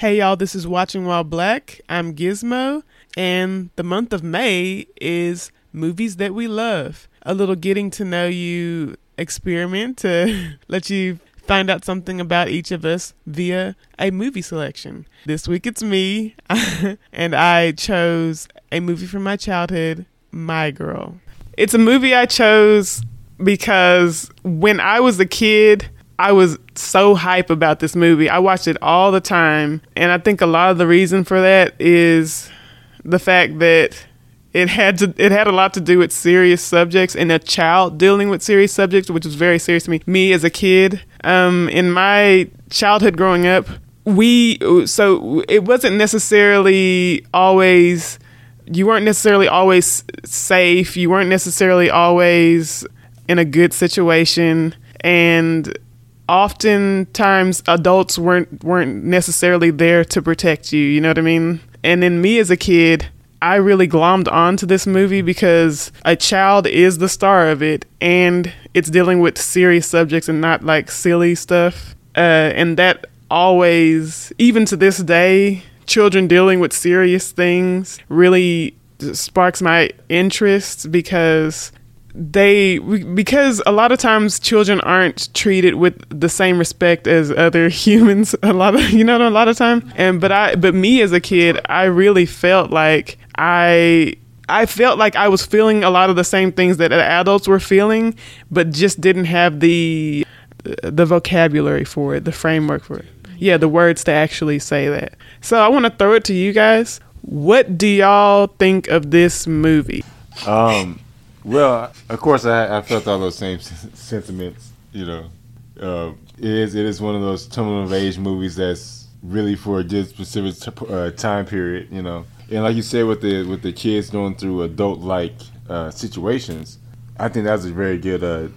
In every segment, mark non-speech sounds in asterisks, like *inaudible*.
Hey y'all, this is Watching While Black. I'm Gizmo, and the month of May is movies that we love. A little getting to know you experiment to *laughs* let you find out something about each of us via a movie selection. This week it's me, *laughs* and I chose a movie from my childhood, My Girl. It's a movie I chose because when I was a kid, I was so hype about this movie. I watched it all the time, and I think a lot of the reason for that is the fact that it had to it had a lot to do with serious subjects and a child dealing with serious subjects, which was very serious to me. Me as a kid, um, in my childhood growing up, we so it wasn't necessarily always you weren't necessarily always safe. You weren't necessarily always in a good situation, and oftentimes adults weren't weren't necessarily there to protect you. You know what I mean? And then me as a kid, I really glommed onto this movie because a child is the star of it, and it's dealing with serious subjects and not like silly stuff. Uh, and that always, even to this day, children dealing with serious things really sparks my interest because they because a lot of times children aren't treated with the same respect as other *laughs* humans a lot of you know a lot of time. And but i but me as a kid i really felt like i i felt like i was feeling a lot of the same things that adults were feeling but just didn't have the the vocabulary for it the framework for it. Yeah the words to actually say that. So i want to throw it to you guys. What do y'all think of this movie? Um well, of course, I, I felt all those same sentiments. You know, uh, it is it is one of those coming of age movies that's really for a good specific t- uh, time period. You know, and like you said, with the with the kids going through adult like uh, situations, I think that's a very good uh,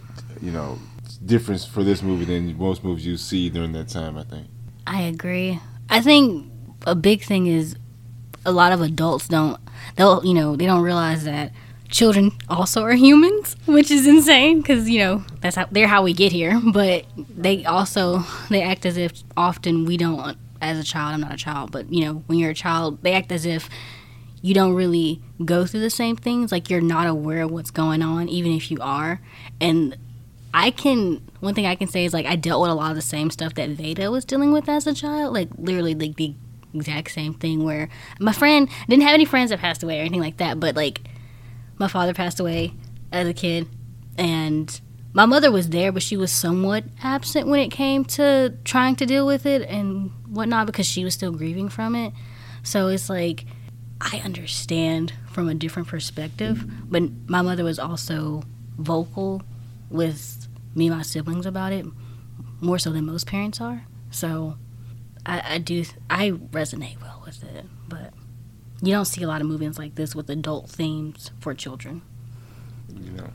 you know difference for this movie than most movies you see during that time. I think. I agree. I think a big thing is a lot of adults don't they'll you know they don't realize that children also are humans, which is insane because you know that's how they're how we get here. But they also they act as if often we don't. As a child, I'm not a child, but you know when you're a child, they act as if you don't really go through the same things. Like you're not aware of what's going on, even if you are. And I can one thing I can say is like I dealt with a lot of the same stuff that Vada was dealing with as a child. Like literally like the exact same thing where my friend didn't have any friends that passed away or anything like that, but like my father passed away as a kid, and my mother was there, but she was somewhat absent when it came to trying to deal with it and whatnot because she was still grieving from it. So it's like I understand from a different perspective, but my mother was also vocal with me and my siblings about it more so than most parents are. So I, I do I resonate well with it, but you don't see a lot of movies like this with adult themes for children. You know,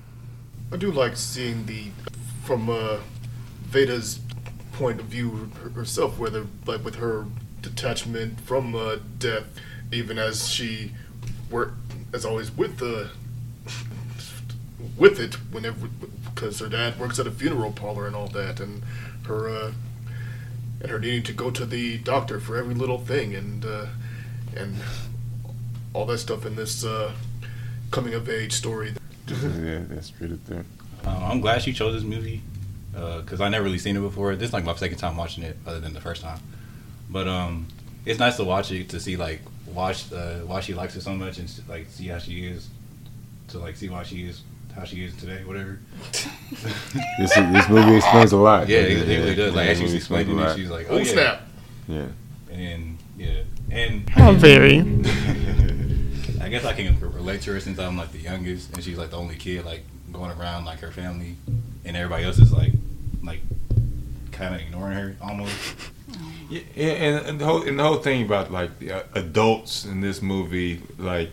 I do like seeing the from uh, Vada's point of view herself, whether like with her detachment from uh, death, even as she worked as always with the with it whenever because her dad works at a funeral parlor and all that, and her uh, and her needing to go to the doctor for every little thing, and uh, and all that stuff in this uh, coming of age story. *laughs* yeah, that's pretty there. Um, I'm glad she chose this movie because uh, I never really seen it before. This is like my second time watching it, other than the first time. But um, it's nice to watch it to see like watch uh, why she likes it so much and like see how she is to like see why she is how she is today, whatever. *laughs* this this movie explains a lot. Yeah, it, it really does. Like as she's explaining it, she's like, "Oh, oh yeah. snap!" Yeah. And yeah, and how very. *laughs* I guess I can relate to her since I'm like the youngest, and she's like the only kid like going around like her family, and everybody else is like like kind of ignoring her almost. *laughs* Yeah, and, and the whole and the whole thing about like the uh, adults in this movie, like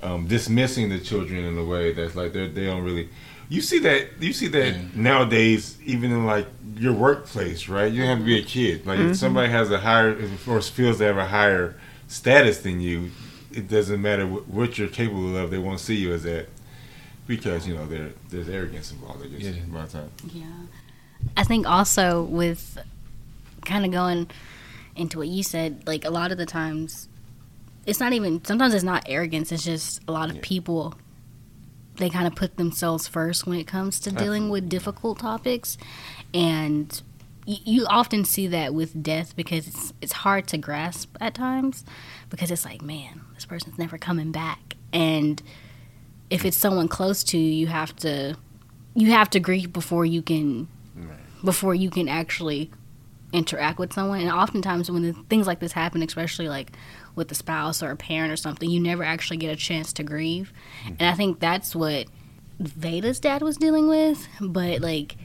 um, dismissing the children in a way that's like they they don't really. You see that you see that yeah. nowadays, even in like your workplace, right? You don't have to be a kid. Like mm-hmm. if somebody has a higher or feels they have a higher status than you, it doesn't matter what you're capable of. They won't see you as that because you know there's arrogance involved. I guess yeah. my time. Yeah, I think also with kind of going into what you said, like a lot of the times, it's not even. Sometimes it's not arrogance. It's just a lot of Yeah. people. They kind of put themselves first when it comes to dealing with difficult topics, and you often see that with death because it's it's hard to grasp at times because it's like, man, this person's never coming back, and if it's someone close to you, you have to you have to grieve before you can before you can actually interact with someone. And oftentimes, when things like this happen, especially like with a spouse or a parent or something, you never actually get a chance to grieve. Mm-hmm. And I think that's what Vada's dad was dealing with. But like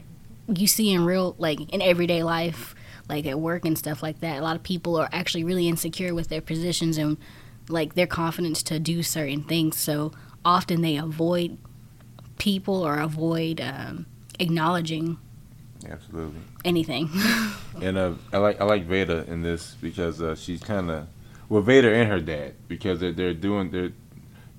you see in real, like in everyday life, like at work and stuff like that, a lot of people are actually really insecure with their positions and like their confidence to do certain things. So often they avoid people or avoid um, acknowledging Absolutely. anything. *laughs* And uh, I like I like Vada in this because uh, she's kind of well Vada and her dad because they're, they're doing they're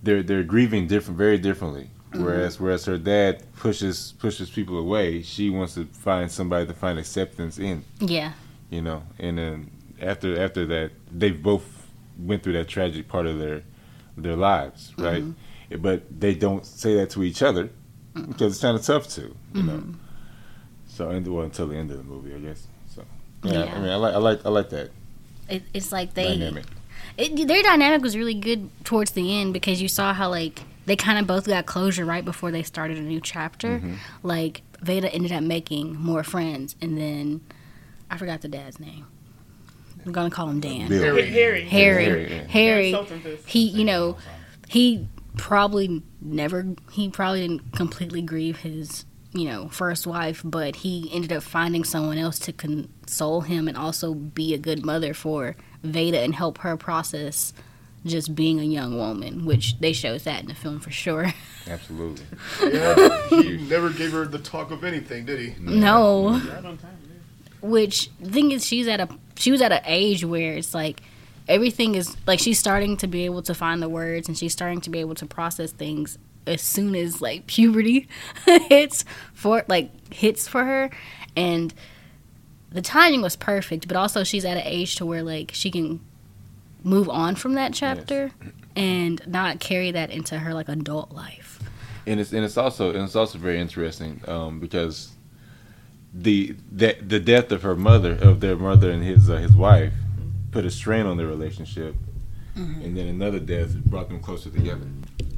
they're they're grieving different very differently. Whereas whereas her dad pushes pushes people away, she wants to find somebody to find acceptance in. yeah. You know, and then after after that, they both went through that tragic part of their their lives, mm-hmm. right? But they don't say that to each other because it's kind of tough to, you mm-hmm. know. So well until the end of the movie, I guess. So yeah, Yeah. I mean, I like I like I like that It, it's like they dynamic. it, their dynamic was really good towards the end because you saw how like they kind of both got closure right before they started a new chapter. Mm-hmm. Like Vada ended up making more friends, and then I forgot the dad's name. I'm gonna call him Dan. Bill. Harry. Harry. Harry. Harry, yeah. Harry. Something to- He, you know, he probably never. He probably didn't completely grieve his, you know, first wife, but he ended up finding someone else to console him and also be a good mother for Vada and help her process just being a young woman, which they shows that in the film for sure. Absolutely. Yeah, *laughs* he never gave her the talk of anything, did he? no. Right on time. which thing is she's at a she was at an age where it's like everything is like she's starting to be able to find the words and she's starting to be able to process things as soon as like puberty *laughs* hits for like hits for her. And the timing was perfect but also she's at an age to where like she can move on from that chapter and not carry that into her like adult life. And it's and it's also and it's also very interesting um, because the that the death of her mother of their mother and his uh, his wife put a strain on their relationship, and then another death brought them closer together.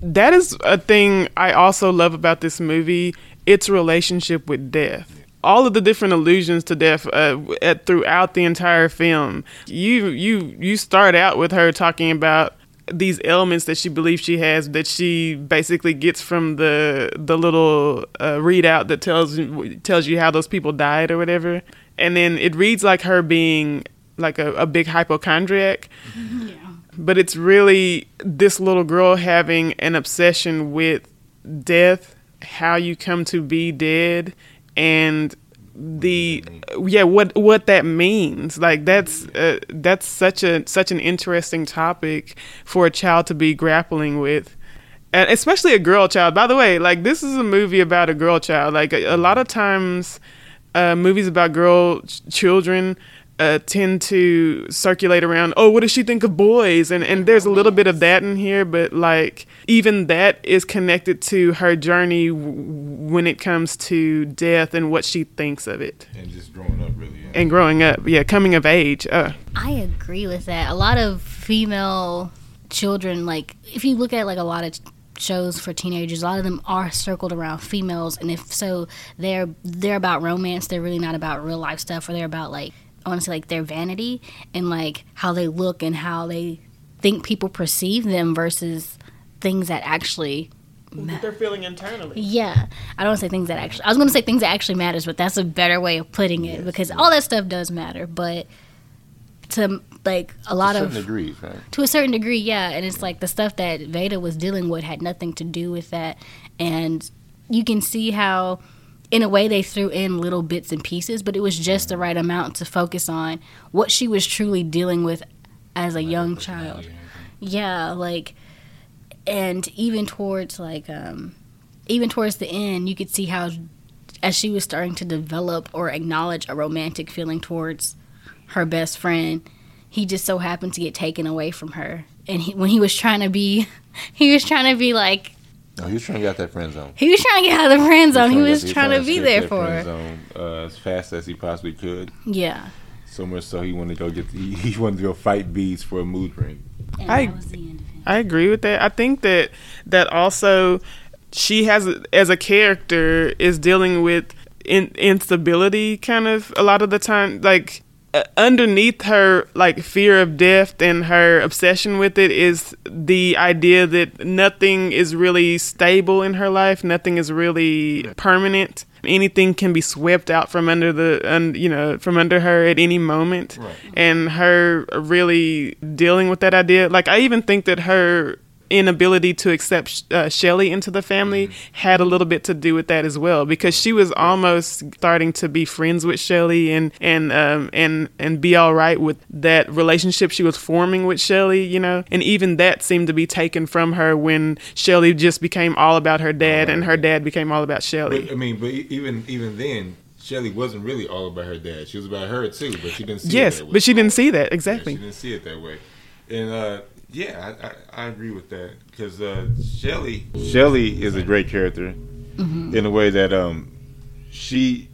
That is a thing I also love about this movie. Its relationship with death. All of the different allusions to death uh, at, throughout the entire film. You you you start out with her talking about these elements that she believes she has that she basically gets from the the little uh, readout that tells tells you how those people died or whatever, and then it reads like her being like a, a big hypochondriac. *laughs* But it's really this little girl having an obsession with death, how you come to be dead, and the yeah what what that means. Like that's uh, that's such a such an interesting topic for a child to be grappling with. And especially a girl child. By the way like this is a movie about a girl child. Like a, a lot of times uh, movies about girl ch- children uh, tend to circulate around oh what does she think of boys and and there's a little bit of that in here but like even that is connected to her journey w- when it comes to death and what she thinks of it And just growing up, really. Yeah. and growing up yeah coming of age uh, I agree with that. A lot of female children, like if you look at like a lot of shows for teenagers, a lot of them are circled around females, and if so, they're they're about romance. They're really not about real life stuff, or they're about like I want to say like their vanity and like how they look and how they think people perceive them versus things that actually they're feeling internally yeah, I don't want to say things that actually. I was going to say things that actually matters, but that's a better way of putting it because all that stuff does matter. But to like a lot to of certain degrees, right? to a certain degree, yeah, and it's like the stuff that Vada was dealing with had nothing to do with that, and you can see how. In a way, they threw in little bits and pieces, but it was just the right amount to focus on what she was truly dealing with as a young child yeah like and even towards like um even towards the end you could see how as she was starting to develop or acknowledge a romantic feeling towards her best friend he just so happened to get taken away from her. And he, when he was trying to be, *laughs* he was trying to be like, No, he was trying to get out that friend zone. he was trying to get out of the friend zone. He to was get- trying to be escape there for friend her. zone, uh, as fast as he possibly could. Yeah. So much so he wanted to go get he, *laughs* he wanted to go fight bees for a mood ring. And I- that was the end of him. I agree with that. I think that that also she has as a character is dealing with in, instability kind of a lot of the time like Uh, underneath her like fear of death and her obsession with it is the idea that nothing is really stable in her life nothing is really permanent anything can be swept out from under the un, you know from under her at any moment Right. and her really dealing with that idea like i even think that her inability to accept uh, Shelly into the family had a little bit to do with that as well because she was almost starting to be friends with Shelly and and um, and and be all right with that relationship she was forming with Shelly, you know. And even that seemed to be taken from her when Shelly just became all about her dad and her dad became all about Shelly. I mean, but even even then, Shelly wasn't really all about her dad. She was about her too, but she didn't see yes, it that way. but she didn't see that Yeah, exactly. she didn't see it that way. And uh, yeah, I, I, I agree with that because uh, Shelly Shelly is a great character in a way that um she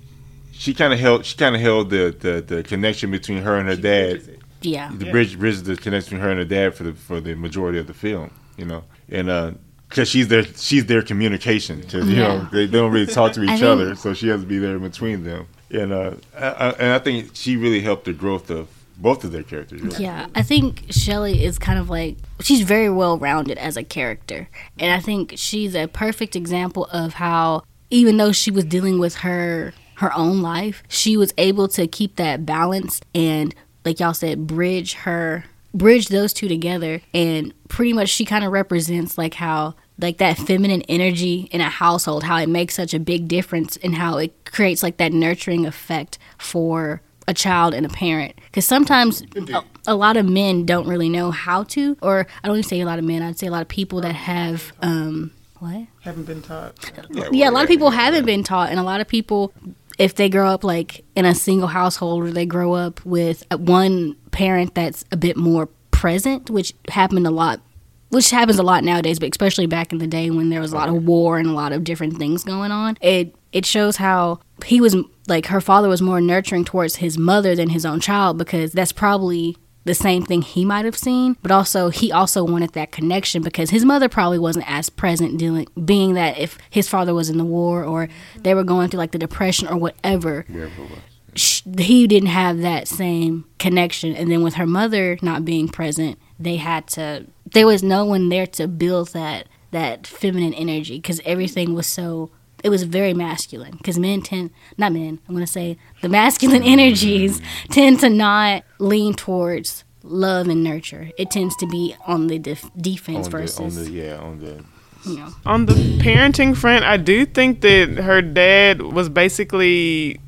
she kind of held she kind of held the, the the connection between her and her dad. Yeah. the Yeah. bridge bridges the connection between her and her dad for the for the majority of the film, you know, and uh, because she's their she's their communication, 'cause, you know they, they don't really talk to *laughs* each think- other, so she has to be there in between them, and uh, I, I, and I think she really helped the growth of both of their characters. Yeah, I think Shelly is kind of like she's very well rounded as a character, and I think she's a perfect example of how even though she was dealing with her her own life, she was able to keep that balance and like y'all said bridge her bridge those two together and pretty much she kind of represents like how like that feminine energy in a household how it makes such a big difference and how it creates like that nurturing effect for a child and a parent. Because sometimes a, a lot of men don't really know how to or i don't even say a lot of men i'd say a lot of people that have um what? Haven't been taught. yeah, a lot of people haven't been taught, and a lot of people, if they grow up like in a single household or they grow up with uh, one parent that's a bit more present, which happened a lot, which happens a lot nowadays, but especially back in the day when there was a lot of war and a lot of different things going on, it it shows how he was like her father was more nurturing towards his mother than his own child because that's probably the same thing he might have seen, but also he also wanted that connection because his mother probably wasn't as present dealing being that if his father was in the war or they were going through like the depression or whatever, sh- he didn't have that same connection. And then with her mother not being present, they had to there was no one there to build that that feminine energy because everything was so it was very masculine because men tend not men i'm going to say the masculine *laughs* energies mm. tend to not lean towards love and nurture it tends to be on the def- defense on the, versus on the yeah on the you know On the parenting front, I do think that her dad was basically.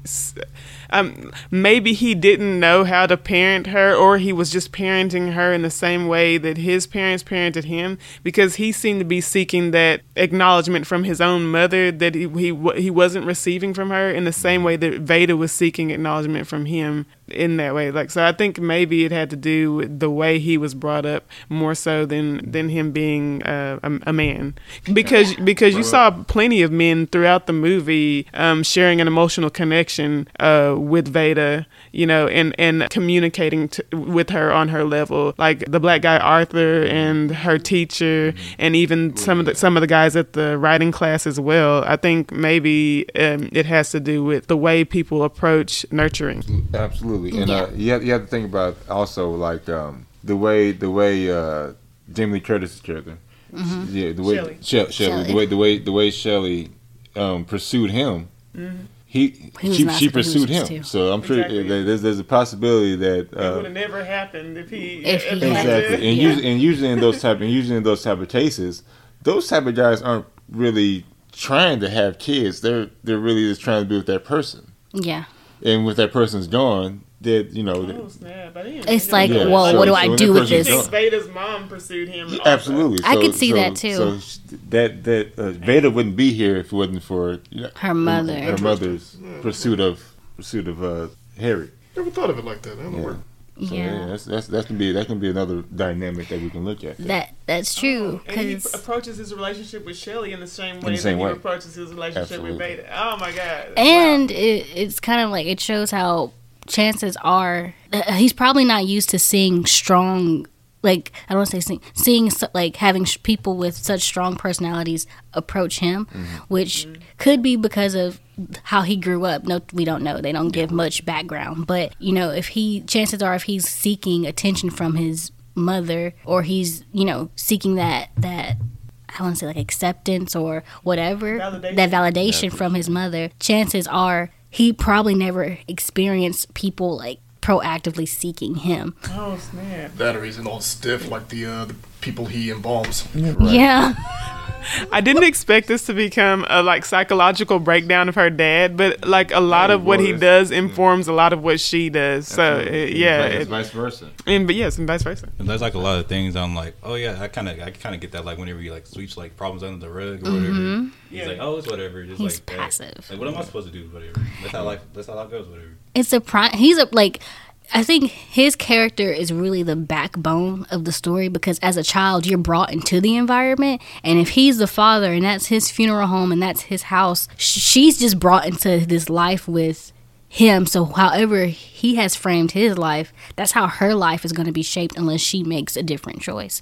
Um, maybe he didn't know how to parent her, or he was just parenting her in the same way that his parents parented him, because he seemed to be seeking that acknowledgement from his own mother that he he, he wasn't receiving from her in the same way that Vada was seeking acknowledgement from him in that way. Like, so I think maybe it had to do with the way he was brought up more so than than him being uh, a, a man, because because you saw plenty of men throughout the movie um, sharing an emotional connection uh, with Vada, you know, and and communicating to, with her on her level, like the black guy Arthur and her teacher, and even some of the some of the guys at the writing class as well. I think maybe um, it has to do with the way people approach nurturing. Absolutely, and Yeah. uh, you have you have to think about also like um, the way the way uh, Jamie Lee Curtis' character, yeah, the way Shelly. Shelly, Shelly, the way the way the way Shelly um, pursued him. He, He she, she pursued him, too. so I'm sure Exactly. that there's there's a possibility that it would uh, have never happened if he If he exactly, and, Yeah. usually, and usually in those type and usually in those type of cases, those type of guys aren't really trying to have kids. They're they're really just trying to be with that person, yeah and when that person's gone, that you know. Oh, snap. I didn't It's like, that. well, so- what do so I do with this? I think Vada's mom pursued him. Yeah, also. Absolutely. I could see that, too. So that that uh, Veda wouldn't be here if it wasn't for you know, Her mother. her mother's pursuit of pursuit of uh, Harry. Never thought of it like that. That'll Yeah. work. So, Yeah. yeah, that's, that's that can be that can be another dynamic that we can look at. That that's true And he because approaches his relationship with Shelly in the same way the same that way. he approaches his relationship Absolutely. with Beta. Oh my god! and it, it's kind of like it shows how chances are uh, he's probably not used to seeing strong like i don't want to say seeing, seeing so- like having sh- people with such strong personalities approach him which could be because of how he grew up. No we don't know. They don't give much background. But you know if he chances are if he's seeking attention from his mother or he's you know seeking that that I want to say like acceptance or whatever Validation. that validation. from his mother. Chances are he probably never experienced people like proactively seeking him. oh snap! That or he's all stiff like the uh, the people he embalms. Yeah, *laughs* I didn't expect this to become a like psychological breakdown of her dad, but like a lot Yeah, of what he does mm. informs a lot of what she does. So Absolutely. It's yeah, like- it's it, vice versa. and but yes, and vice versa. And there's like a lot of things I'm like, oh yeah, I kind of I kind of get that like whenever you like sweeps like problems under the rug or whatever. Mm-hmm. He's Yeah. like, oh, it's whatever. Just He's like that. passive. Like, what am I supposed to do? Whatever. That's how life. That's how life goes. Whatever. it's a prime. He's a like. I think his character is really the backbone of the story because as a child you're brought into the environment and if he's the father and that's his funeral home and that's his house she's just brought into this life with him. So however he has framed his life that's how her life is going to be shaped unless she makes a different choice.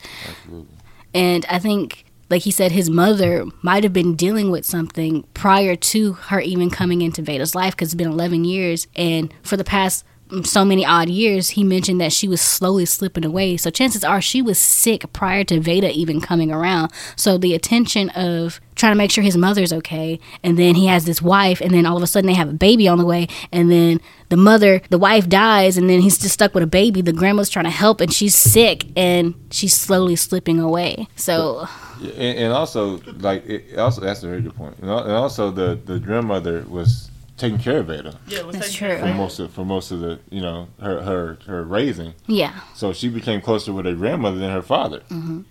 And i think like he said his mother might have been dealing with something prior to her even coming into vada's life because it's been 11 years. And for the past so many odd years he mentioned that she was slowly slipping away. So chances are she was sick prior to vada even coming around. So the attention of trying to make sure his mother's okay and then he has this wife and then all of a sudden they have a baby on the way and then the mother the wife dies and then he's just stuck with a baby. The grandma's trying to help and she's sick and she's slowly slipping away. So and, and also like it also that's a very good point. And also the the grandmother was taking care of Ada Yeah, it was That's true. for most of for most of the you know her her her raising. yeah So she became closer with her grandmother than her father.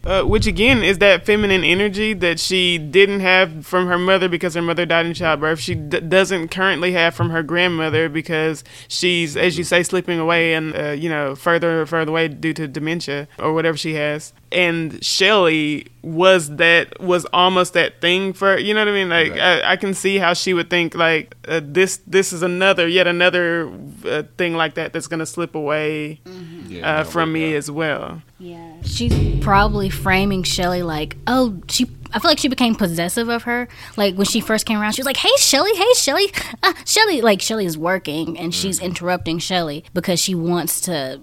Uh, which again is that feminine energy that she didn't have from her mother because her mother died in childbirth. She d- doesn't currently have from her grandmother because she's, as you say, slipping away and uh, you know further and further away due to dementia or whatever she has. And Shelly was that was almost that thing for you know what I mean. Like Right. I, I can see how she would think like uh, this this is another yet another uh, thing like that that's gonna slip away Yeah, uh, from me as well. Yeah. She's probably framing Shelly like, oh, she. I feel like she became possessive of her. Like when she first came around, she was like, "Hey, Shelly, hey, Shelly, uh, Shelly." Like Shelly is working and she's interrupting Shelly because she wants to.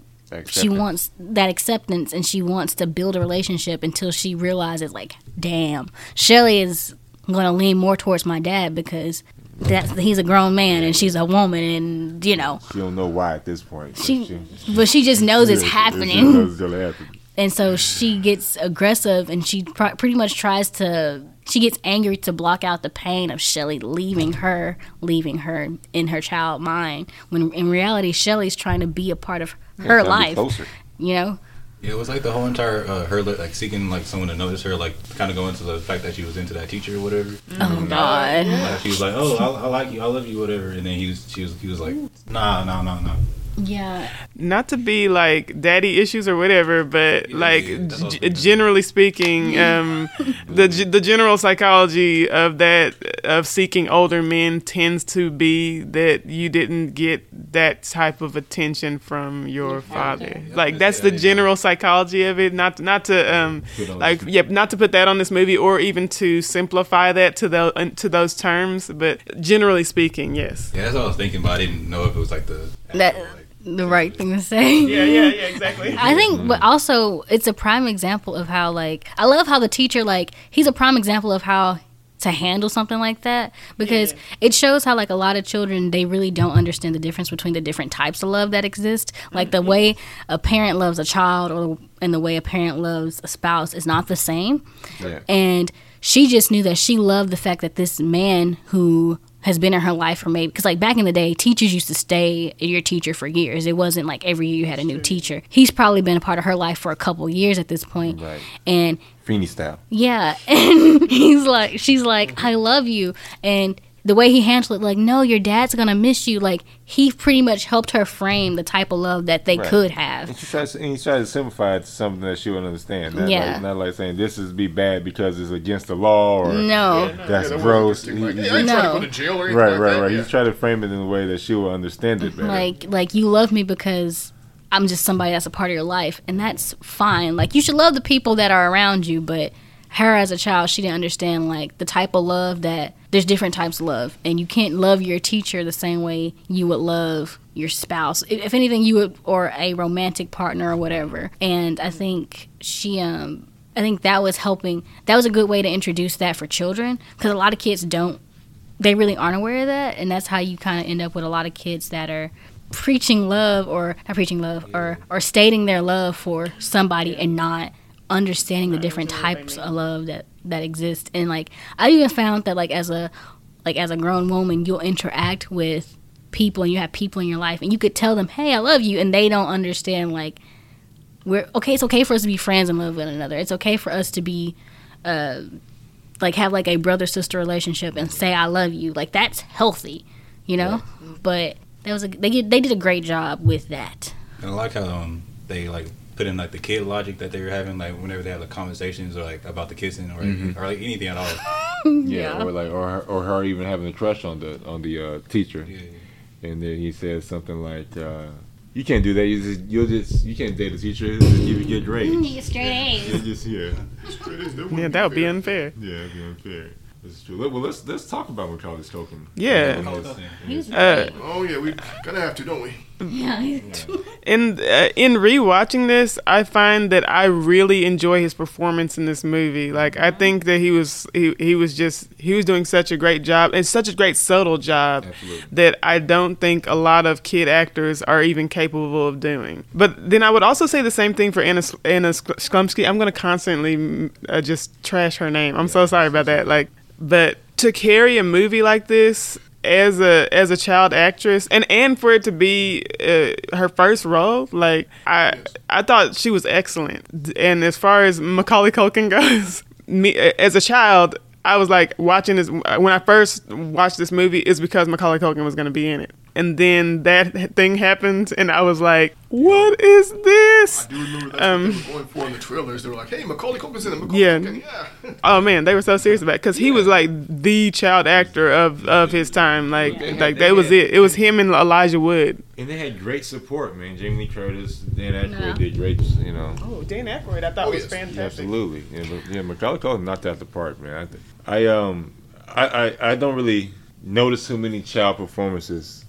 She wants that acceptance and she wants to build a relationship until she realizes, like, damn, Shelly is going to lean more towards my dad because that's he's a grown man and she's a woman and you know She don't know why at this point. but she, but she just knows it's happening. She knows it's happen. and so she gets aggressive and she pr- pretty much tries to she gets angry to block out the pain of Shelly leaving her leaving her in her child mind when in reality Shelly's trying to be a part of her Trying to be life you know Yeah, it was like the whole entire uh, her like seeking like someone to notice her, like kind of going to the fact that she was into that teacher or whatever. oh god Like, she was like, "Oh, I, I like you, I love you, whatever," and then he was, she was, he was like, "Nah, nah, nah, nah." Yeah not to be like daddy issues or whatever, but Yeah, like yeah, that's what I was g- generally speaking, um, *laughs* the g- the general psychology of that of seeking older men tends to be that you didn't get that type of attention from your father. Yeah, Like yeah, that's the yeah. general psychology of it. Not not to um Put like this- yep, not to put that on this movie or even to simplify that to the to those terms, but generally speaking, yes. Yeah, that's what I was thinking, but I didn't know if it was like the that like, the right thing to say Yeah, yeah, yeah, exactly. *laughs* I think, but also it's a prime example of how like I love how the teacher like he's a prime example of how to handle something like that because Yeah. it shows how like a lot of children they really don't understand the difference between the different types of love that exist. Like the way a parent loves a child or and the way a parent loves a spouse is not the same Yeah. and she just knew that she loved the fact that this man who has been in her life for maybe because like back in the day teachers used to stay your teacher for years. It wasn't like every year you had a new teacher. He's probably been a part of her life for a couple years at this point. Right. and Feeny style. yeah. *laughs* And he's like she's like i love you. And the way he handled it, like, no, your dad's gonna miss you. Like he pretty much helped her frame the type of love that they Right. could have. And she tries, and he tries to simplify it to something that she would understand. Not Yeah. like, not like saying this is be bad because it's against the law or No, that's Yeah, gross. interesting. He- Like, he- hey, trying to No. go to jail or anything right, like right, that. right. Yeah. He's trying to frame it in a way that she will understand it better. like like you love me because I'm just somebody that's a part of your life, and that's fine. Like you should love the people that are around you, but her as a child, she didn't understand like the type of love that there's different types of love, and you can't love your teacher the same way you would love your spouse. If anything, you would or a romantic partner or whatever. And I think she um. I think that was helping. That was a good way to introduce that for children because a lot of kids don't they really aren't aware of that and that's how you kind of end up with a lot of kids that are preaching love or not preaching love or or stating their love for somebody and not understanding the different types of love that that exist and like i even found that like as a like as a grown woman you'll interact with people and you have people in your life and you could tell them hey i love you and they don't understand like we're okay it's okay for us to be friends and love one another it's okay for us to be uh like have like a brother sister relationship and say I love you. Like that's healthy, you know. But that was a they did, they did a great job with that. And I like how um they like put in like the kid logic that they were having like whenever they have like conversations or like about the kissing or or like anything at all. *laughs* yeah, or like, or her, or her even having a crush on the on the uh, teacher, Yeah. and then he says something like, uh, "You can't do that. You just, you'll just, you can't date a teacher. Just give you good grades. straight You're just here. Straight A's, that Yeah, *laughs* wouldn't that would be unfair. Yeah, it'd be unfair. That's true. Well, let's let's talk about Macaulay Culkin. Yeah. His- his- Uh, Oh yeah, we kind of have to, don't we? In uh, in rewatching this, I find that I really enjoy his performance in this movie. Like I think that he was he, he was just he was doing such a great job and such a great subtle job Absolutely. that I don't think a lot of kid actors are even capable of doing. But then I would also say the same thing for Anna Anna Sk- Sklumsky. I'm going to constantly uh, just trash her name. I'm so sorry about that. Like, but to carry a movie like this as a as a child actress and and for it to be uh, her first role like i i thought she was excellent. And as far as macaulay culkin *laughs* goes me as a child i was like watching this when i first watched this movie is because macaulay culkin was going to be in it and then that thing happened and i was like what is this I do remember that's Um, what they were going for in the trailers. They were like, "Hey, Macaulay Culkin's in it." Macaulay Yeah. Culkin, yeah. *laughs* Oh man, they were so serious about it because he was like the child actor of, of his time. Like They had- like they that was it. It was him and Elijah Wood. And they had great support, man. Jamie Lee Curtis, Dan Aykroyd Yeah. did great, you know. Oh, Dan Aykroyd, I thought Oh, was yes. fantastic. Absolutely. Yeah, but, yeah Macaulay Culkin knocked out the park, man. I, I um I, I I don't really notice too many child performances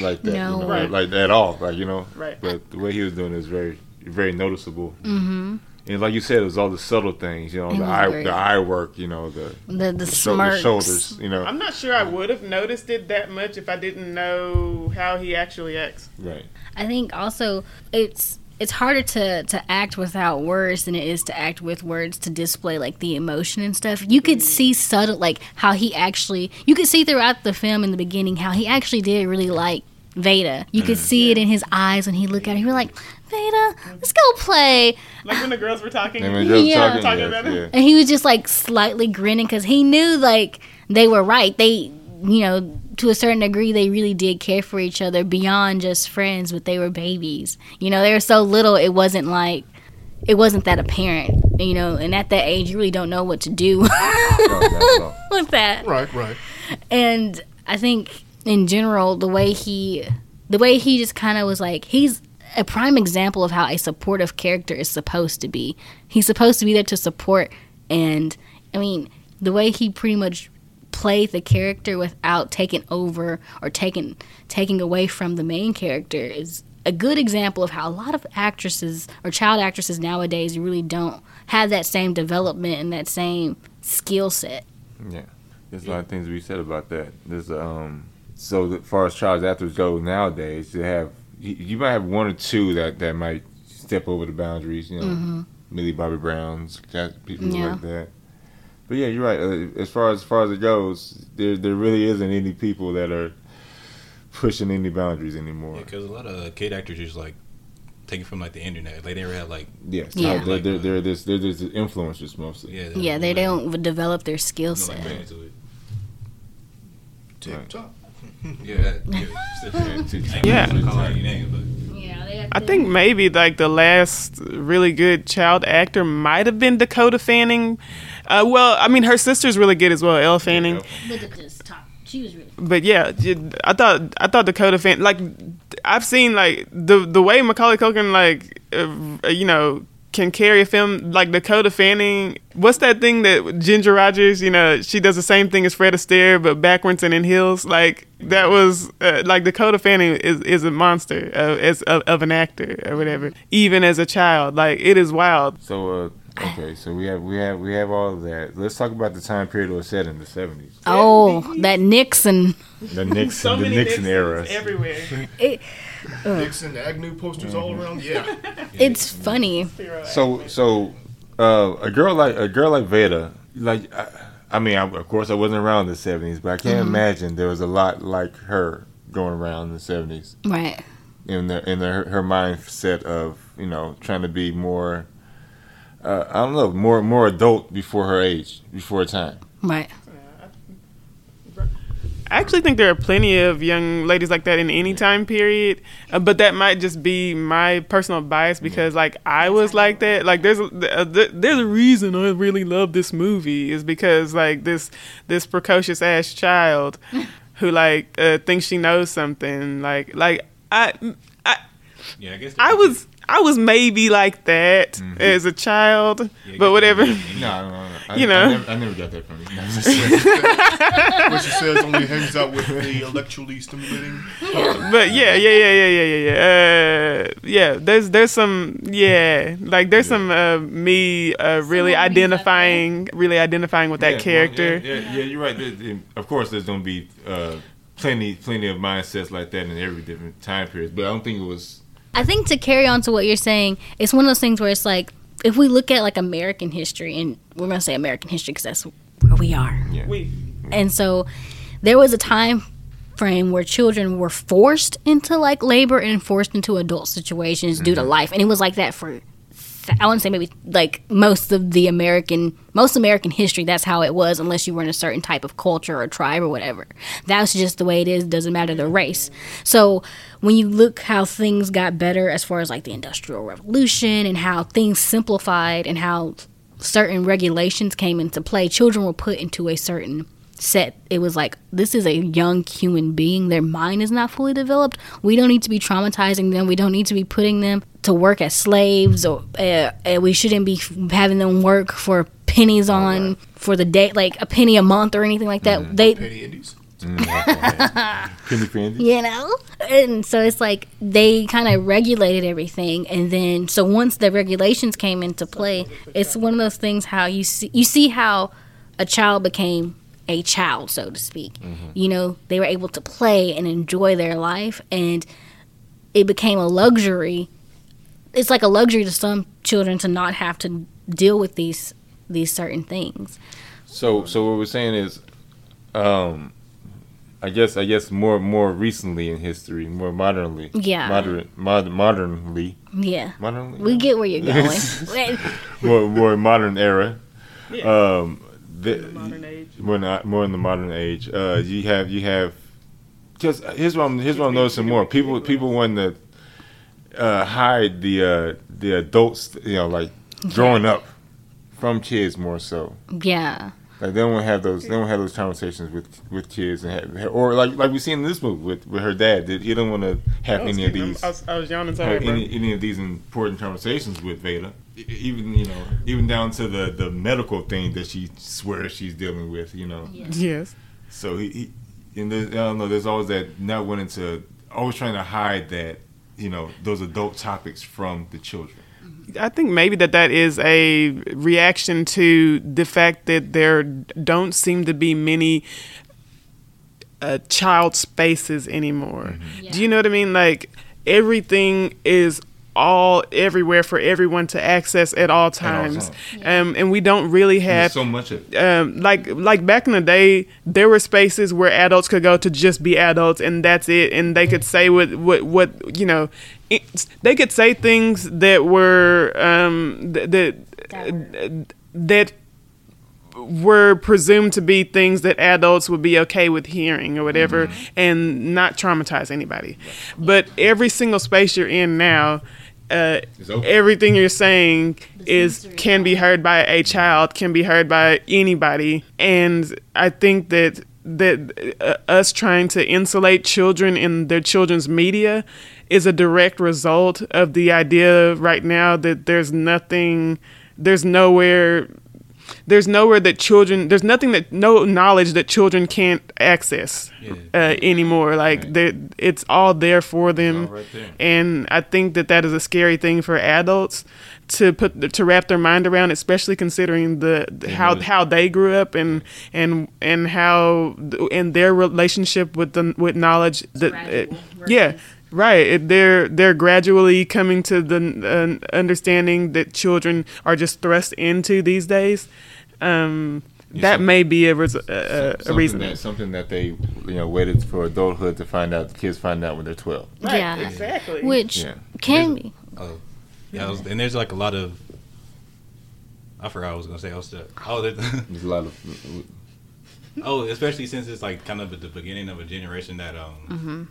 like that, No. you know, Right. like at all, like you know. Right. But the way he was doing it is very very noticeable. Mm-hmm. And like you said, it was all the subtle things, you know, It the was eye very- the eye work, you know, the The the sho- the shoulders, you know. I'm not sure I would have noticed it that much if I didn't know how he actually acts. right. I think also it's it's harder to to act without words than it is to act with words to display like the emotion and stuff. You could mm-hmm. see subtle like how he actually you could see throughout the film in the beginning how he actually did really like Vada. You could see it in his eyes when he looked at her. He was like, Vada, let's go play. Like when the girls were talking. And when Joe's Yeah. talking, Talking yes, about it. yeah. And he was just like slightly grinning because he knew like they were right. They, you know, to a certain degree, they really did care for each other beyond just friends, but they were babies. You know, they were so little, it wasn't like, it wasn't that apparent, you know, and at that age, you really don't know what to do No, not at all. with that. Right, right. And I think in general, the way he, the way he just kind of was like, he's a prime example of how a supportive character is supposed to be. He's supposed to be there to support, and I mean, the way he pretty much played the character without taking over or taking taking away from the main character is a good example of how a lot of actresses or child actresses nowadays really don't have that same development and that same skill set. Yeah, there's a lot of things to be said about that. There's um, so as far as child actors go nowadays, you have you, you might have one or two that that might step over the boundaries. You know, Millie Bobby Brown's, that- people Mm-hmm. Yeah. like that. But yeah, you're right. Uh, as far as, as far as it goes, there there really isn't any people that are pushing any boundaries anymore. Yeah, because a lot of kid actors just like taken from like the internet. Like they never had like Yes, Yeah. they're, they're, they're, this, they're just influencers mostly. yeah Yeah, they don't develop their skill no, set. bang into it. Tip. *laughs* Yeah, yeah. *laughs* Yeah. Call it any name, but Yeah, I think maybe like the last really good child actor might have been Dakota Fanning. Uh, well, I mean, her sister's really good as well, Elle Fanning. But the, the top, she was really. But yeah, j- I thought I thought Dakota Fanning like I've seen like the the way Macaulay Culkin like uh, you know can carry a film like Dakota Fanning. What's that thing that Ginger Rogers? You know, she does the same thing as Fred Astaire, but backwards and in heels. Like that was uh, like Dakota Fanning is is a monster uh, as of, of an actor or whatever. Even as a child, like it is wild. So uh, okay, so we have we have we have all of that. Let's talk about the time period it was set in the seventies, Oh, that Nixon. the Nixon, the Nixon era. everywhere. *laughs* Uh, Nixon, Agnew posters all mm-hmm. around. Yeah. *laughs* It's funny. So so uh, a girl like a girl like Veda, like I, I mean, I, of course I wasn't around in the seventies, but I can't mm-hmm. imagine there was a lot like her going around in the seventies Right. in the in the, her, her mindset of you know trying to be more. Uh, I don't know, more more adult before her age, before her time. Right. I actually think there are plenty of young ladies like that in any time period, uh, but that might just be my personal bias because like I was like that. Like there's a, uh, there's a reason I really love this movie is because like this this precocious ass child *laughs* who like uh, thinks she knows something. Like like I I yeah, I guess I was I was maybe like that as a child, Yeah, but whatever. No, no, no. *laughs* I, You I know. never, I never got that from you. *laughs* Where she says only hangs out with the electrically stimulating. but yeah, yeah, yeah, yeah, yeah, yeah, yeah. Uh, yeah, there's there's some yeah, like there's some uh, me uh, really Someone identifying, really identifying with that Yeah, well, character. Yeah, yeah, yeah, you're right. There- there- Of course, there's gonna be uh, plenty, plenty of mindsets like that in every different time period. But I don't think it was. I think to carry on to what you're saying, it's one of those things where it's like if we look at like American history, and we're gonna say American history because that's where we are. Yeah. We And so there was a time frame where children were forced into like labor and forced into adult situations due to mm-hmm. life. And it was like that for I want to say maybe like most of the American most American history that's how it was unless you were in a certain type of culture or tribe or whatever. That's just the way it is, doesn't matter the race. So when you look how things got better as far as like the industrial revolution and how things simplified and how certain regulations came into play, children were put into a certain set. It was like this is a young human being. Their mind is not fully developed. We don't need to be traumatizing them. We don't need to be putting them to work as slaves, or uh, uh, we shouldn't be having them work for pennies on for the day, like a penny a month or anything like that. They Penny Indies. *laughs* Penny you know and so it's like they kind of regulated everything and then so once the regulations came into play it's one of those things how you see you see how a child became a child so to speak. You know they were able to play and enjoy their life and it became a luxury. It's like a luxury to some children to not have to deal with these these certain things. So, so what we're saying is, um, I guess, I guess more, more recently in history, more modernly, Yeah. modern, mod, modernly, yeah. Modernly, we get where you're going. *laughs* *laughs* More, more modern era. Yeah. Um, the, modern age. more not more in the modern age. Uh, you have you have because here's what I'm here's what I'm noticing more. People people want to uh, hide the uh, the adults, you know, like growing up from kids more so. yeah Like they don't want to have those they don't have those conversations with with kids and have, or like like we see in this movie with with her dad. That he don't want to have any of these. I was, I was yawning. Sorry, any, any of these important conversations with Vada, even you know, even down to the the medical thing that she swears she's dealing with, you know. Yes. So he, he and there's, I don't know. There's always that not wanting to, always trying to hide that, you know, those adult topics from the children. I think maybe that that is a reaction to the fact that there don't seem to be many uh, child spaces anymore. Do you know what I mean? Like everything is all everywhere for everyone to access at all times, um, and we don't really have so much of um, like like back in the day, there were spaces where adults could go to just be adults, and that's it, and they could say what what what you know, it, they could say things that were um, th- that that were presumed to be things that adults would be okay with hearing or whatever and not traumatize anybody. But every single space you're in now, uh, everything you're saying is can be heard by a child, can be heard by anybody, and I think that that uh, us trying to insulate children in their children's media is a direct result of the idea right now that there's nothing, there's nowhere there's nowhere that children there's nothing that no knowledge that children can't access Yeah. uh, anymore like they it's all there for them all right there. and i think that that is a scary thing for adults to put to wrap their mind around especially considering the, the- how know- how they grew up and and and how in their relationship with the with knowledge that it, yeah versus- Right, It- they're they're gradually coming to the uh, understanding that children are just thrust into these days. Um, that may be a, res- a, a, a reason. that something that they you know waited for adulthood to find out. The kids find out when they're twelve. Right, Yeah. exactly. which Yeah. can be. Oh, yeah. Was, and there's like a lot of. I forgot what I was gonna say. I was stuck. Oh, there- *laughs* There's a lot of oh, especially since it's like kind of at the beginning of a generation that um Mm-hmm.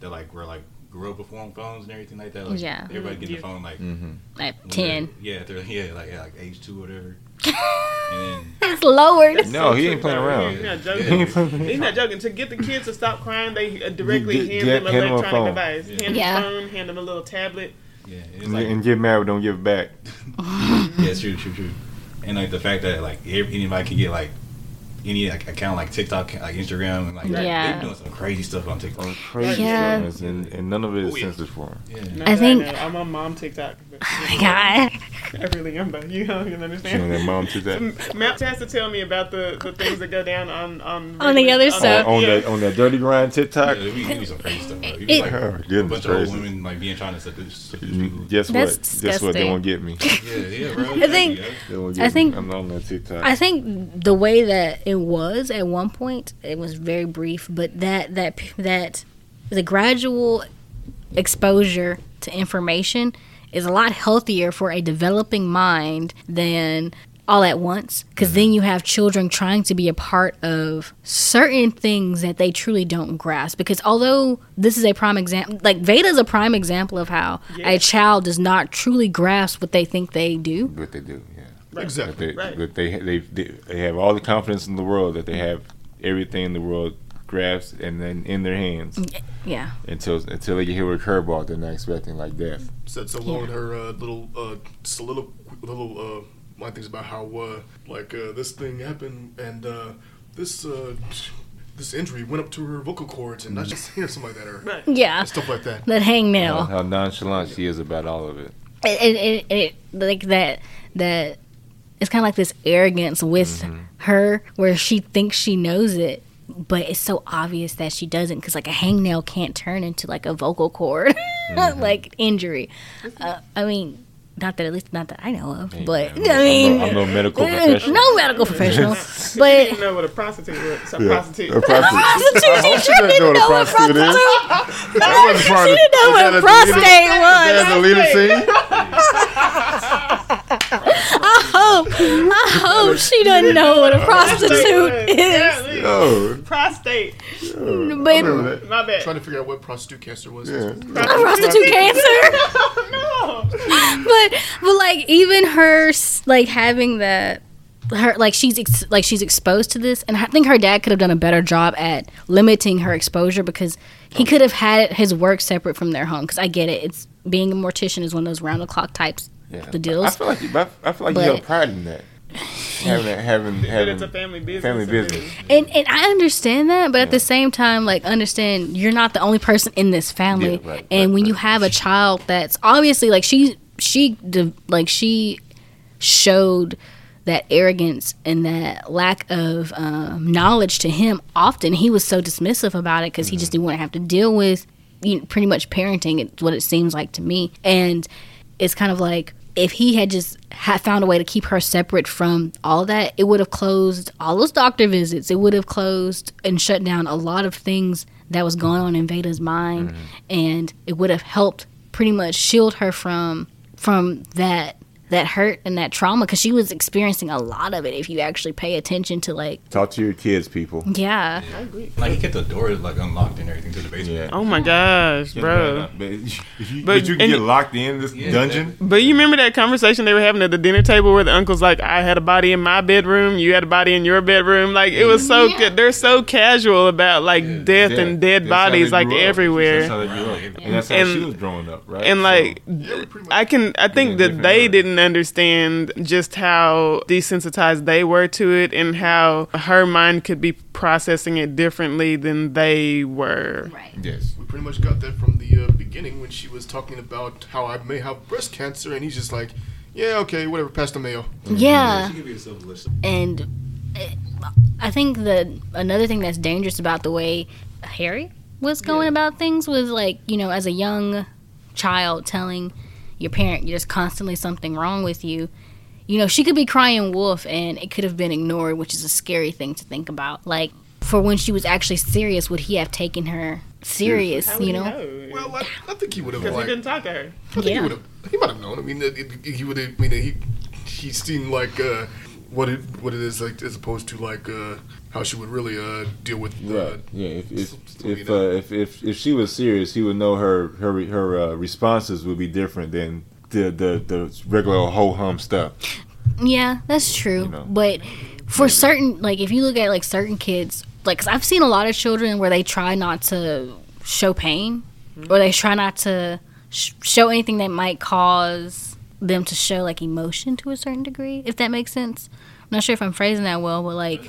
That like were like grew up with phone phones and everything like that. Like, Yeah. everybody getting Yeah. the phone like mm-hmm. At 10. Yeah, they're, yeah, like yeah, like age two or whatever. *laughs* then It's lowered. No, he ain't playing around. He's not Yeah. joking. He's not joking. To get the kids to stop crying, they uh, directly Get- hand get- them an hand them a electronic phone. device. Hand them a phone, hand them a little tablet. yeah, and, like and get mad, but don't give it back. *laughs* yeah, true, true, true. And like the fact that like anybody can get like any like account like TikTok, like Instagram, and like Yeah. they're doing some crazy stuff on TikTok. On crazy Yeah. yeah. and, and none of it is Oh, yeah. censored for him. Yeah. Not I think- know. I'm on mom TikTok. but- *laughs* Oh my god. I really am, but you don't even You know understand. that mom to that. Matt has to tell me about the, the things that go down on on On the other side. on, on yeah. that on that dirty grind TikTok. Yeah, we, we do some crazy stuff. Bro. It- like Oh, a goodness bunch of old women like being trying to seduce, seduce people. Mm, Guess That's what? Guess what? They disgusting. won't get me. *laughs* Yeah, yeah, bro. I think- Yeah. They won't I think- I'm on that TikTok. I think the way that it was at one point, it was very brief, but that that that the gradual exposure to information is a lot healthier for a developing mind than all at once because then you have children trying to be a part of certain things that they truly don't grasp because although this is a prime example like Vada is a prime example of how Yeah. a child does not truly grasp what they think they do what they do, yeah. Right. Exactly. But they, Right. but they, they they they have all the confidence in the world that they have everything in the world grasped and then in their hands yeah until until they get hit with a curveball they're not expecting like death. said so well in her uh, little uh, solilo- little uh, line things about how uh, like uh, this thing happened and uh, this uh, this injury went up to her vocal cords and not just you *laughs* know something like that or Right. yeah stuff like that. that hangnail How, how nonchalant she is about all of it. it, it, it, it like that that it's kind of like this arrogance with her where she thinks she knows it but it's so obvious that she doesn't because like a hangnail can't turn into like a vocal cord *laughs* like injury uh, i mean not that at least not that i know of but I'm *laughs* i mean I'm no, I'm no medical *laughs* professional. no medical professional but didn't know what a prostitute was. A Yeah. prostitute. A prostitute. prostitute, she she doesn't know what a didn't know what prostitute is. That wasn't part she didn't know what a at the leader- prostate was That's the leader scene. I hope, I hope she doesn't know what a prostitute *laughs* is. Apparently. Oh, Prostate. But remember that. My bad. Trying to figure out what prostitute cancer was. Yeah. prostitute cancer. *laughs* no. but but like even her s- like having that her like she's ex- like she's exposed to this and i think her dad could have done a better job at limiting her exposure because he could have had his work separate from their home because i get it it's being a mortician is one of those round the clock types Yeah. the I deals feel like you, I I feel like But- you have pride in that. having *laughs* that, having But having it's a family business. family and business. and and i understand that but at the same time like understand you're not the only person in this family Yeah, right, and right, when you have a child that's obviously like she she like she showed that arrogance and that lack of um, knowledge to him often he was so dismissive about it because he just didn't want to have to deal with you know, pretty much parenting it's what it seems like to me and it's kind of like if he had just had found a way to keep her separate from all that it would have closed all those doctor visits. It would have closed and shut down a lot of things that was going on in Vada's mind. Mm-hmm. And it would have helped pretty much shield her from from that that hurt and that trauma because she was experiencing a lot of it. If you actually pay attention to like, Talk to your kids, people. yeah, Like he kept the door like unlocked and everything to the basement. Yeah. Oh my gosh, bro. *laughs* But, you, But- but you can get locked in this Yeah, dungeon. But you remember that conversation they were having at the dinner table where the uncle's like, "I had a body in my bedroom, you had a body in your bedroom." Like it was so Yeah. good. They're so casual about like death Yeah, and dead that's bodies like grew up. That's everywhere. how they grew up. And that's how And- she was growing up, right? And So- like, Yeah, we pretty much- I can, I think that different they era. Didn't understand just how desensitized they were to it, and how her mind could be processing it differently than they were. right. yes. We pretty much got that from the uh, beginning when she was talking about how I may have breast cancer, and he's just like, "Yeah, okay, whatever, pass the mail. Yeah. She could be a self-less. and I think that another thing that's dangerous about the way Harry was going about things was like you know as a young child telling your parent there's constantly something wrong with you. You know she could be crying wolf and it could have been ignored, which is a scary thing to think about. Like for when she was actually serious, would he have taken her serious? How You he know, Well, I, I think he would have because he didn't talk to her. I think he Yeah. would have. He might have known. I mean, it, it, he would. have I mean, he he seemed like uh, what it what it is like as opposed to like uh, how she would really uh, deal with. Uh, Right. Yeah. If if if, uh, if if if she was serious, he would know her her her uh, responses would be different than the the the regular ho hum stuff. Yeah, that's true. You know. But for certain, like if you look at like certain kids, like 'cause I've seen a lot of children where they try not to show pain, or they try not to sh- show anything that might cause them to show like emotion to a certain degree. If that makes sense. I'm not sure if I'm phrasing that well, but like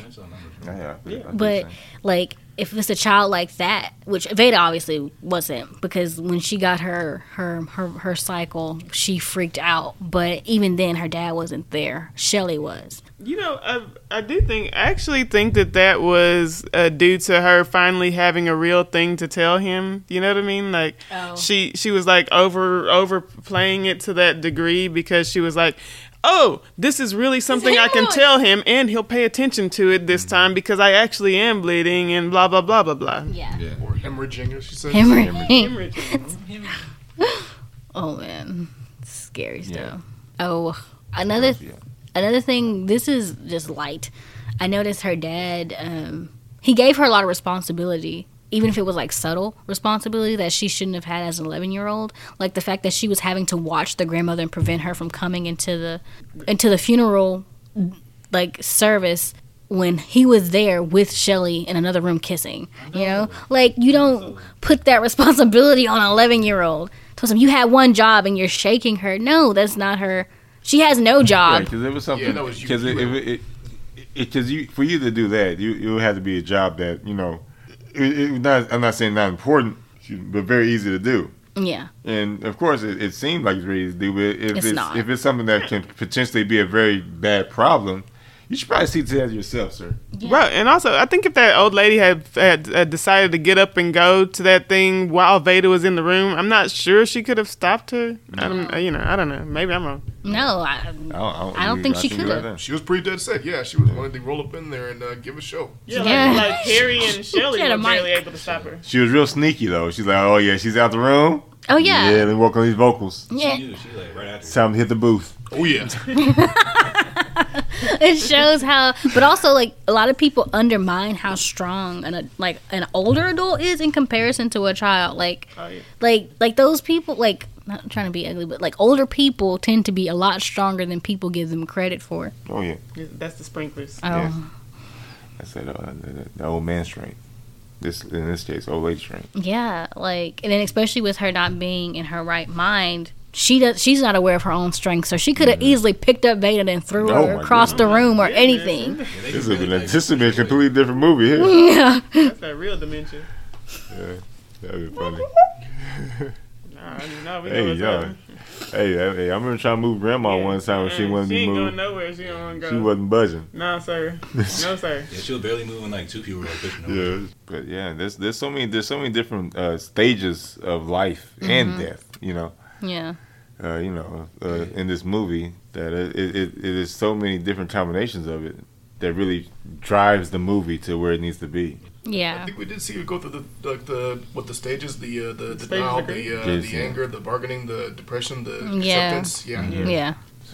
Yeah. yeah. but like if it's a child like that, which Vada obviously wasn't, because when she got her her her her cycle, she freaked out. But even then, her dad wasn't there. Shelly was. You know, I, I do think, I actually think that that was uh, due to her finally having a real thing to tell him. You know what I mean? Like, Oh. she she was like over overplaying it to that degree because she was like, oh, this is really something I can tell him, and he'll pay attention to it this time because I actually am bleeding, and blah blah blah blah blah. Yeah. Yeah. or hemorrhaging, as she said. Hemorrhage. Hemorrhaging. Oh man, scary Yeah. stuff. Oh, another Yeah. another thing. This is just light. I noticed her dad. Um, he gave her a lot of responsibility, even if it was like subtle responsibility that she shouldn't have had as an eleven year old. Like the fact that she was having to watch the grandmother and prevent her from coming into the into the funeral like service when he was there with Shelly in another room kissing. You know, mm-hmm. like you don't put that responsibility on an eleven year old. Told him you had one job and you're shaking her. No, that's not her. She has no job. because it was something. Yeah, that was Because it, you it, it, because you for you to do that, you it would have to be a job that you know. It, it, not, I'm not saying not important, but very easy to do. Yeah, And of course, it, it seems like it's very easy to do. But if It's it's, if it's something that can potentially be a very bad problem, you should probably see to that yourself, sir. Right, and also I think if that old lady had, had uh, decided to get up and go to that thing while Vada was in the room, I'm not sure she could have stopped her. I don't, uh, you know, I don't know. Maybe I'm wrong. no, I, I don't, I don't, I don't think she could've. there. She was pretty dead set. Yeah, she was wanting to roll up in there and uh, give a show. Yeah, Yeah. Like, like *laughs* Harry and Shelly She had a were barely able to stop her. She was real sneaky though. She's like, oh yeah, she's out the room. oh yeah, Yeah, yeah. let work on these vocals. She knew. She like right after. It's time to hit the booth. Oh yeah, *laughs* *laughs* *laughs* it shows how but also like a lot of people undermine how strong an a, like an older adult is in comparison to a child like Oh, yeah. like like those people like not trying to be ugly but like older people tend to be a lot stronger than people give them credit for Oh yeah, That's the sprinklers. oh Yeah. that's that uh, the, the old man strength. This in this case, old lady strength. yeah like and then especially with her not being in her right mind she does she's not aware of her own strength so she could have easily picked up Vada and threw Oh her my across the room or Yeah, anything man. This has been a, this has been a completely different movie here. *laughs* yeah That's that real dimension. Yeah, that'd be funny. *laughs* Nah, no, we Hey, know y'all. happening. *laughs* Hey, hey, hey, I remember trying to move grandma Yeah. one time when she wanted to She be ain't going moved. nowhere. She don't want to go. She wasn't budging. No, sir. No, sir. Yeah, she was barely moving. Like two people were like pushing her. Yeah, but yeah, there's there's so many there's so many different uh, stages of life and death. You know, yeah uh, you know, uh, in this movie that it, it, it, it is so many different combinations of it that really drives the movie to where it needs to be. Yeah, I think we did see her go through the like the what the stages, the uh, the Stages denial, the uh, Yes, the yeah. anger, the bargaining, the depression, the Yeah. acceptance. Yeah. Mhm. yeah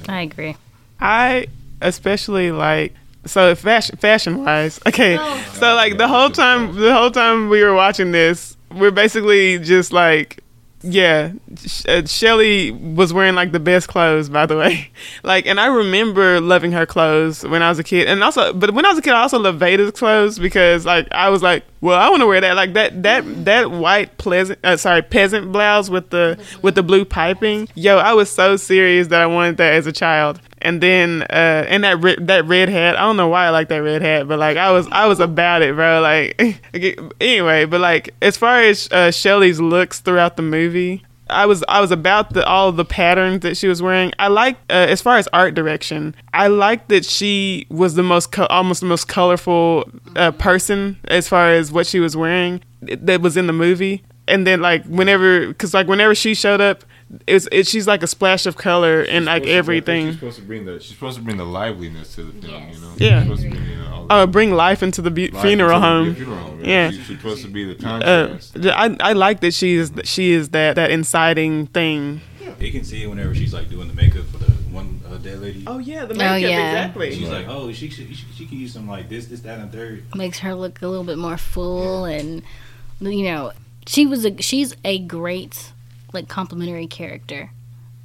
I agree. I especially like so fashion fashion wise. *laughs* Okay, so like the whole time the whole time we were watching this, we're basically just like. Yeah, uh, Shelly was wearing like the best clothes, by the *laughs* way. Like, and I remember loving her clothes when I was a kid, and also, but when I was a kid, I also loved Vada's clothes because, like, I was like, well, I want to wear that, like that, that, that white pleasant, uh, sorry, peasant blouse with the with the blue piping. Yo, I was so serious that I wanted that as a child, and then uh and that re- that red hat i don't know why i like that red hat but like i was i was about it bro like *laughs* anyway but like as far as uh shelly's looks throughout the movie I was I was about the all the patterns that she was wearing. I like uh, as far as art direction. I like that she was the most co- almost the most colorful uh, person as far as what she was wearing that was in the movie. And then like whenever, cause like whenever she showed up, it's it, she's like a splash of color and like Supposed to- everything. She's supposed to bring the she's supposed to bring the liveliness to the thing, Yes. You know. Yeah. She's supposed to bring, you know, Uh, bring life into the bu- life funeral into the home. funeral home, Yeah. She's, she's supposed to be the Uh. I I like that she is she is that that inciting thing. You can see it whenever she's like doing the makeup for the one uh, dead lady. Oh yeah, the makeup, oh, yeah. exactly. She's like, oh, she, she she she can use some like this, this, that, and third. Makes her look a little bit more full, and you know, she was a she's a great like complimentary character,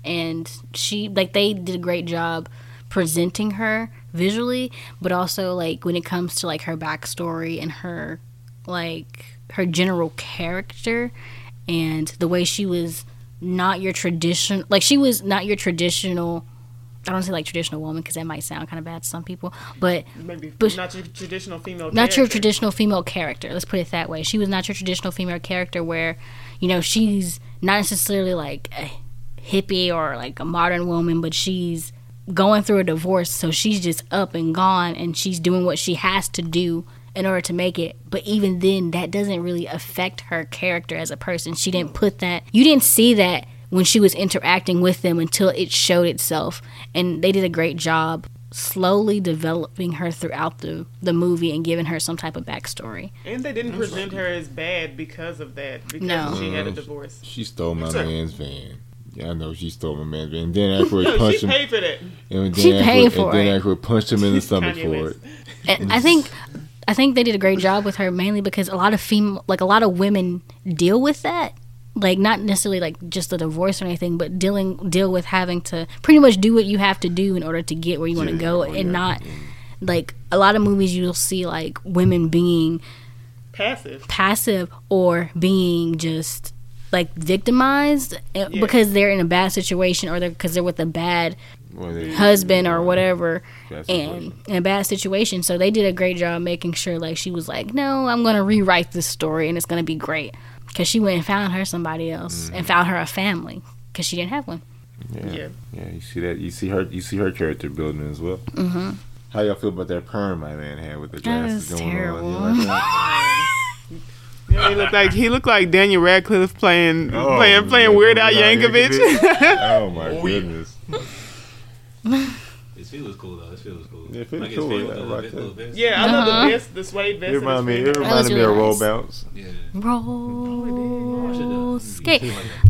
and she like they did a great job presenting her visually, but also like when it comes to like her backstory and her like her general character and the way she was not your tradition like she was not your traditional I don't say like traditional woman because that might sound kind of bad to some people, but Maybe But- not your traditional female. not your traditional female character. Let's put it that way. She was not your traditional female character where, you know, she's not necessarily like a hippie or like a modern woman, but she's going through a divorce, so she's just up and gone and she's doing what she has to do in order to make it. But even then, that doesn't really affect her character as a person. She didn't put that, you didn't see that when she was interacting with them until it showed itself. And they did a great job slowly developing her throughout the, the movie and giving her some type of backstory. And they didn't present her as bad because of that. Because No. she had a divorce. She stole my Sir. man's van. Yeah, I know she stole my man's van. And then Aykroyd *laughs* No, punched she him. paid for that. And then She Aykroyd- paid for and then it. Aykroyd punched him in the *laughs* stomach Kanye for West. it. And I think I think they did a great job with her mainly because a lot of female like a lot of women deal with that. Like not necessarily like just a divorce or anything, but dealing deal with having to pretty much do what you have to do in order to get where you want to Yeah, go oh, and yeah. not like a lot of movies you'll see like women being Passive. passive or being just like victimized eh, Yeah. because they're in a bad situation or they're because they're with a bad Well, they- husband or whatever and in a bad situation so they did a great job making sure like she was like no i'm gonna rewrite this story and it's gonna be great because she went and found her somebody else and found her a family because she didn't have one Yeah. Yeah. yeah, You see that? You see her. You see her character building as well. Mm-hmm. How y'all feel about that perm my man had with the That glasses was going terrible. on? You like? *laughs* Yeah, he looked like he looked like Daniel Radcliffe playing Oh, playing playing Weird Al Yankovic. *laughs* oh my goodness! This feel is cool though. This feel is cool. Yeah, it feels like cool, His yeah, feel, right little vest. yeah, I love Uh-huh. the vest, the suede vest. It reminded me. It reminded me of roll bounce. Yeah. roll Oh, skate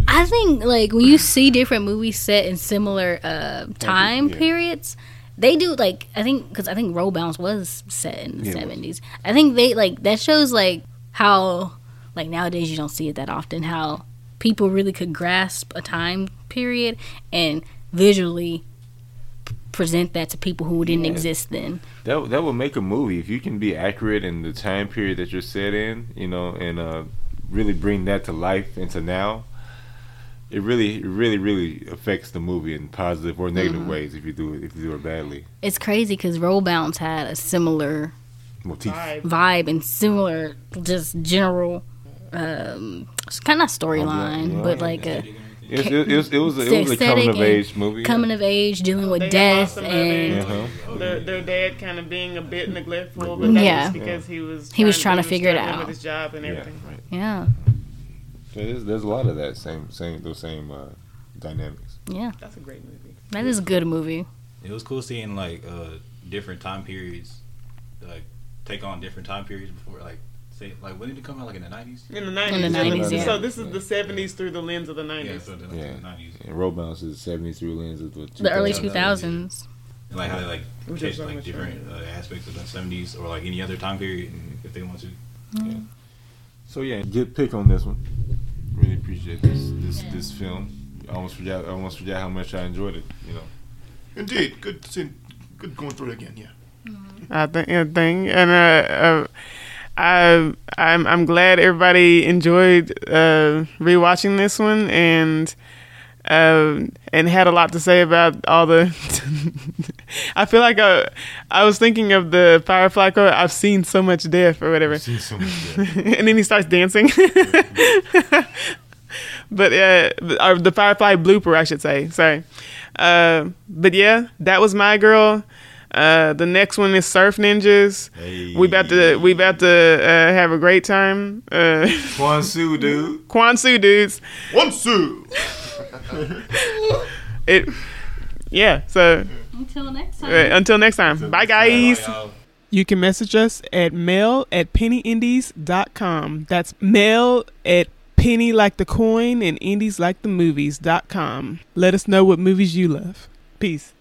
i think like when you see different movies set in similar uh, time yeah. periods they do like i think because i think roll bounce was set in the Yeah, 70s i think they like that shows like how like nowadays you don't see it that often how people really could grasp a time period and visually p- present that to people who didn't Yeah. exist then That that would make a movie if you can be accurate in the time period that you're set in, you know, and uh, really bring that to life into now. It really, it really, really affects the movie in positive or negative Mm-hmm. ways if you do it if you do it badly. it's crazy because roll bounce had a similar Motif. Vibe. vibe and similar just general um kind of storyline yeah, but yeah, like a It was, it, was, it was a, it was a coming of age movie. coming of age dealing with They death and. Uh-huh. Their, their dad kind of being a bit neglectful, but that Yeah. was because he was He was trying to he figure it out. with his job and Yeah, everything. right. yeah there's, there's a lot of that same same those same uh, dynamics. yeah That's a great movie. that is a good movie It was cool seeing like uh different time periods, like take on different time periods before, like say like when did it come out? Like in the nineties? In the 90s. In the 90s, yeah. So this is the 70s through the lens of the 90s. Yeah, so the, like, Yeah. the nineties. And Roll Bounce is 73 lens of the, The early 2000s. 2000s. And like how they like Which catch is so like different uh, aspects of the seventies or like any other time period if they want to. Yeah. So yeah, good pick on this one. Really appreciate this this this film. I almost forgot I almost forgot how much I enjoyed it. You know. Indeed, good seeing, good going through it again. Yeah. I think, yeah, thing, and uh, uh, I, I'm I'm glad everybody enjoyed uh, rewatching this one and uh, and had a lot to say about all the. *laughs* I feel like I, I was thinking of the Firefly quote. I've seen so much death or whatever, so much death. *laughs* and then he starts dancing. *laughs* but uh, or the Firefly blooper, I should say. Sorry. Uh, but yeah, that was my girl. Uh, the next one is Surf Ninjas. Hey. We about to we about to uh, have a great time. Uh, *laughs* Quan Su, dude. Kwansu dudes. One Sue. *laughs* It. Yeah. So Until next uh, until next time. Bye guys. Bye, y'all. You can message us at mail at pennyindies.com. That's mail at penny like the coin and indies like the movies.com. Let us know what movies you love. Peace.